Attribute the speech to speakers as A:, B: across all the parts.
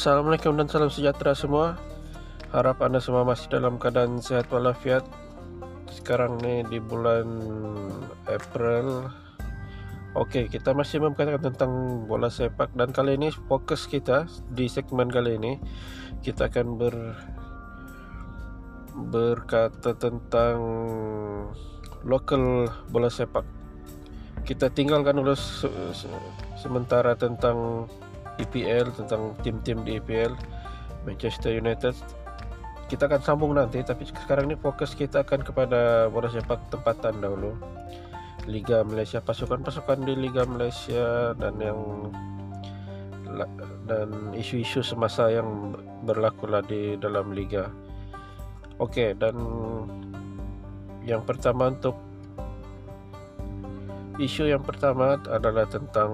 A: Assalamualaikum dan salam sejahtera semua. Harap anda semua masih dalam keadaan sehat walafiat. Sekarang nih di bulan April. Oke kita masih membicarakan tentang bola sepak Dan kali ini fokus kita di segmen kali ini Kita akan ber Berkata tentang Local bola sepak. Kita tinggalkan dulu se se sementara tentang EPL tentang tim-tim di EPL Manchester United kita akan sambung nanti tapi sekarang ini fokus kita akan kepada bola sepak tempatan dahulu Liga Malaysia pasukan-pasukan di Liga Malaysia dan yang dan isu-isu semasa yang berlaku lah di dalam liga. Oke, dan yang pertama untuk isu yang pertama adalah tentang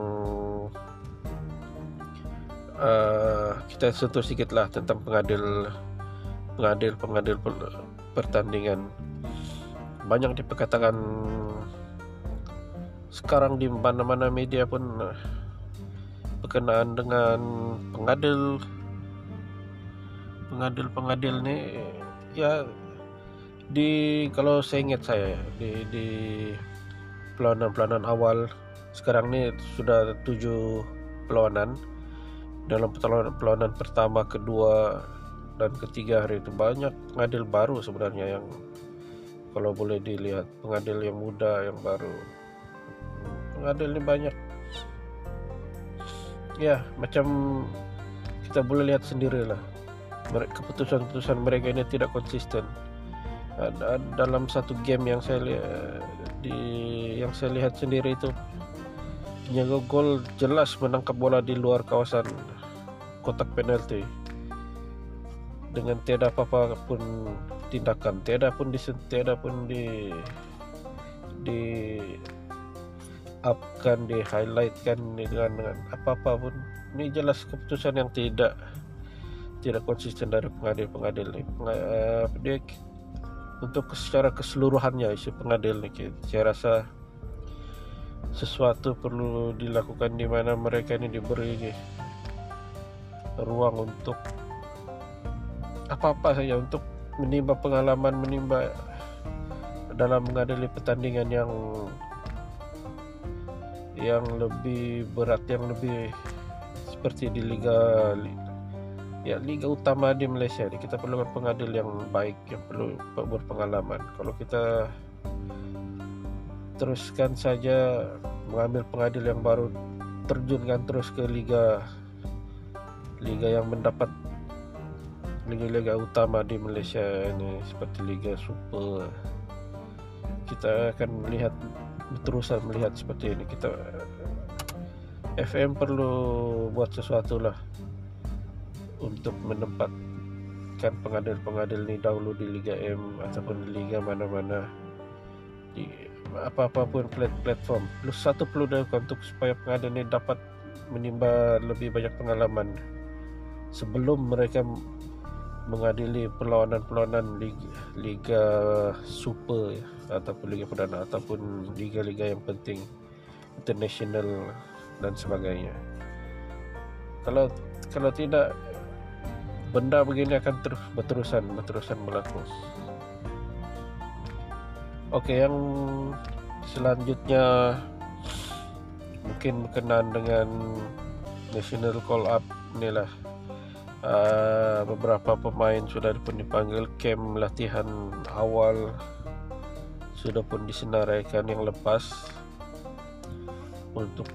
A: uh, kita sentuh sedikit lah tentang pengadil pengadil pengadil pertandingan. Banyak diperkatakan sekarang di mana-mana media pun uh, berkenaan dengan pengadil pengadil pengadil nih ya di kalau saya ingat saya di di pelawanan-pelawanan awal sekarang ini sudah tujuh pelawanan dalam perlawanan pertama, kedua, dan ketiga hari itu banyak pengadil baru sebenarnya yang kalau boleh dilihat. Pengadil yang muda yang baru. Pengadil ini banyak. Ya macam kita boleh lihat sendiri lah keputusan-keputusan mereka ini tidak konsisten. Dalam satu game yang saya lihat yang saya lihat sendiri itu penjaga gol jelas menangkap bola di luar kawasan kotak penalti. Dengan tiada apa-apa pun tindakan tiada pun di tiada pun di di upkan di highlightkan dengan, dengan apa-apa pun. Ini jelas keputusan yang tidak tidak konsisten dari pengadil-pengadil ini. Uh, dia untuk secara keseluruhannya isu pengadil ini saya rasa sesuatu perlu dilakukan di mana mereka ini diberi ruang untuk apa-apa saja untuk menimba pengalaman menimba dalam mengadili pertandingan yang yang lebih berat yang lebih seperti di liga ya liga utama di Malaysia ini kita perlu pengadil yang baik yang perlu berpengalaman. Kalau kita teruskan saja mengambil pengadil yang baru terjunkan terus ke liga liga yang mendapat liga-liga utama di Malaysia ini seperti Liga Super. Kita akan melihat terusan melihat seperti ini. Kita FM perlu buat sesuatu lah untuk menempatkan pengadil-pengadil ini dahulu di Liga M ataupun di Liga mana-mana. Di apa-apa pun platform plus satu perlu dilakukan untuk supaya pengadil ini dapat menimba lebih banyak pengalaman sebelum mereka mengadili perlawanan-perlawanan liga, liga super ya, ataupun liga perdana ataupun liga-liga yang penting international dan sebagainya. Kalau kalau tidak benda begini akan terus berterusan berterusan berlaku. Oke, yang selanjutnya mungkin berkenaan dengan national call up inilah uh, beberapa pemain sudah pun dipanggil camp latihan awal sudah pun disenaraikan yang lepas. Untuk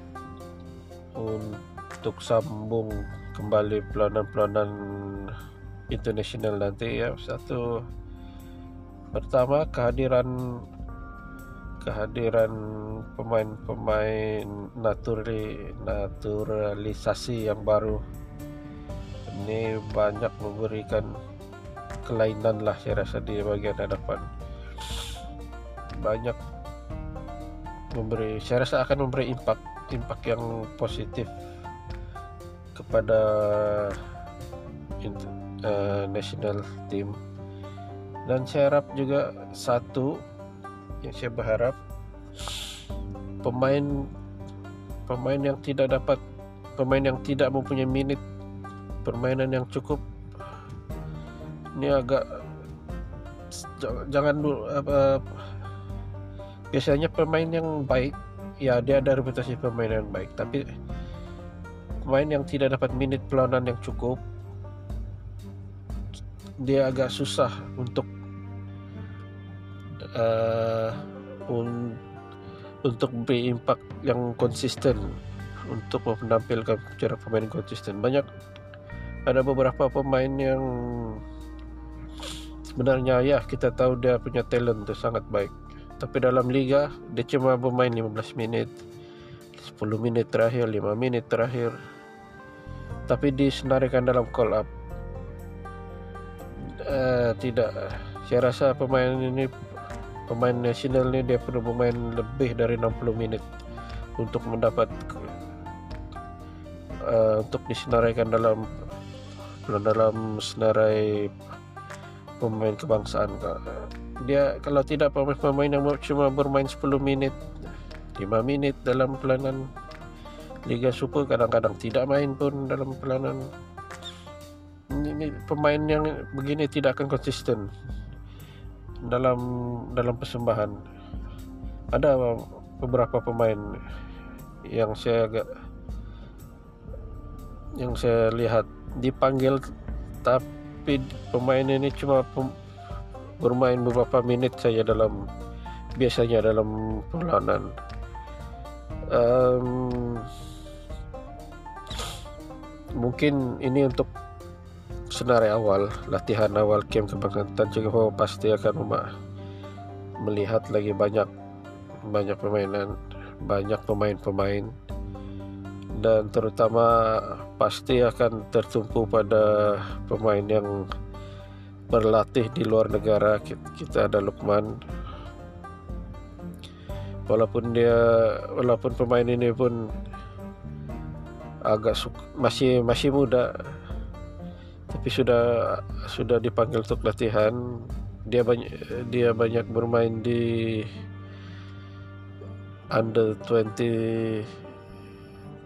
A: untuk sambung kembali pelanan-pelanan internasional nanti ya. Satu pertama kehadiran kehadiran pemain-pemain naturali naturalisasi yang baru. Ini banyak memberikan kelainan lah saya rasa di bagian hadapan. Banyak memberi saya rasa akan memberi impact impact yang positif kepada uh, national team. Dan saya harap juga satu yang saya berharap pemain pemain yang tidak dapat pemain yang tidak mempunyai minit permainan yang cukup ini agak jangan dulu apa biasanya pemain yang baik ya dia ada reputasi pemain yang baik tapi pemain yang tidak dapat menit pelawanan yang cukup dia agak susah untuk uh, un, untuk beri impact yang konsisten untuk menampilkan cara pemain konsisten. Banyak ada beberapa pemain yang sebenarnya ya kita tahu dia punya talent itu sangat baik. Tapi dalam liga dia cuma bermain 15 menit 10 menit terakhir 5 menit terakhir. Tapi disenarikan dalam call up. Uh, tidak. Saya rasa pemain ini pemain nasional ini dia perlu bermain lebih dari 60 menit untuk mendapat uh, untuk disenaraikan dalam dalam senarai pemain kebangsaan dia kalau tidak pemain-pemain yang cuma bermain 10 minit 5 minit dalam pelanan Liga Super kadang-kadang tidak main pun dalam pelanan ini pemain yang begini tidak akan konsisten dalam dalam persembahan. Ada beberapa pemain yang saya agak yang saya lihat dipanggil tapi pemain ini cuma bermain beberapa menit saja dalam biasanya dalam perlawanan. Um, mungkin ini untuk senari awal latihan awal camp kebangkitan Cengho pasti akan melihat lagi banyak banyak permainan banyak pemain-pemain. Dan terutama pasti akan tertumpu pada pemain yang berlatih di luar negara kita ada Lukman. Walaupun dia walaupun pemain ini pun agak masih masih muda tapi sudah sudah dipanggil untuk latihan. Dia banyak dia banyak bermain di under 20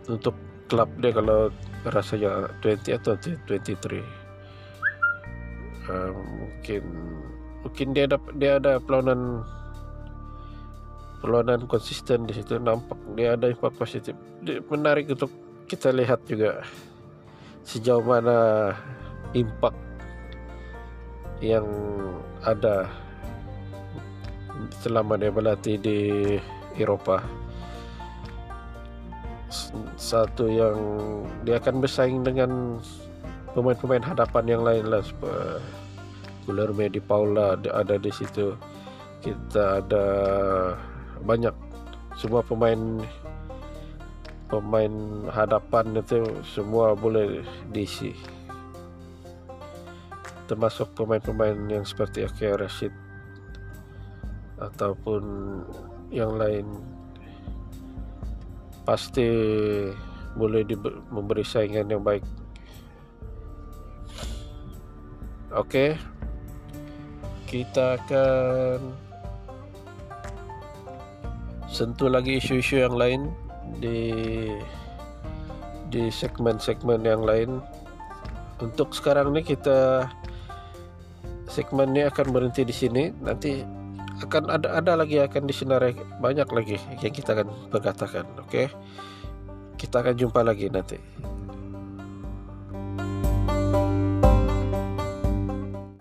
A: untuk klub dia kalau rasanya 20 atau 23 uh, mungkin mungkin dia ada dia ada perlawanan perlawanan konsisten di situ. Nampak dia ada impact positif. Menarik untuk kita lihat juga sejauh mana impact yang ada selama dia berlatih di Eropa satu yang dia akan bersaing dengan pemain-pemain hadapan yang lain lah Guillermo di Paula ada di situ. Kita ada banyak. Semua pemain pemain hadapan itu semua boleh diisi termasuk pemain-pemain yang seperti Ake Rashid ataupun yang lain pasti boleh memberi saingan yang baik Oke. Kita akan sentuh lagi isu-isu yang lain di di segmen-segmen yang lain. Untuk sekarang ini kita segmen ini akan berhenti di sini. Nanti akan ada ada lagi akan disinarai banyak lagi yang kita akan berkatakan. Oke. Kita akan jumpa lagi nanti.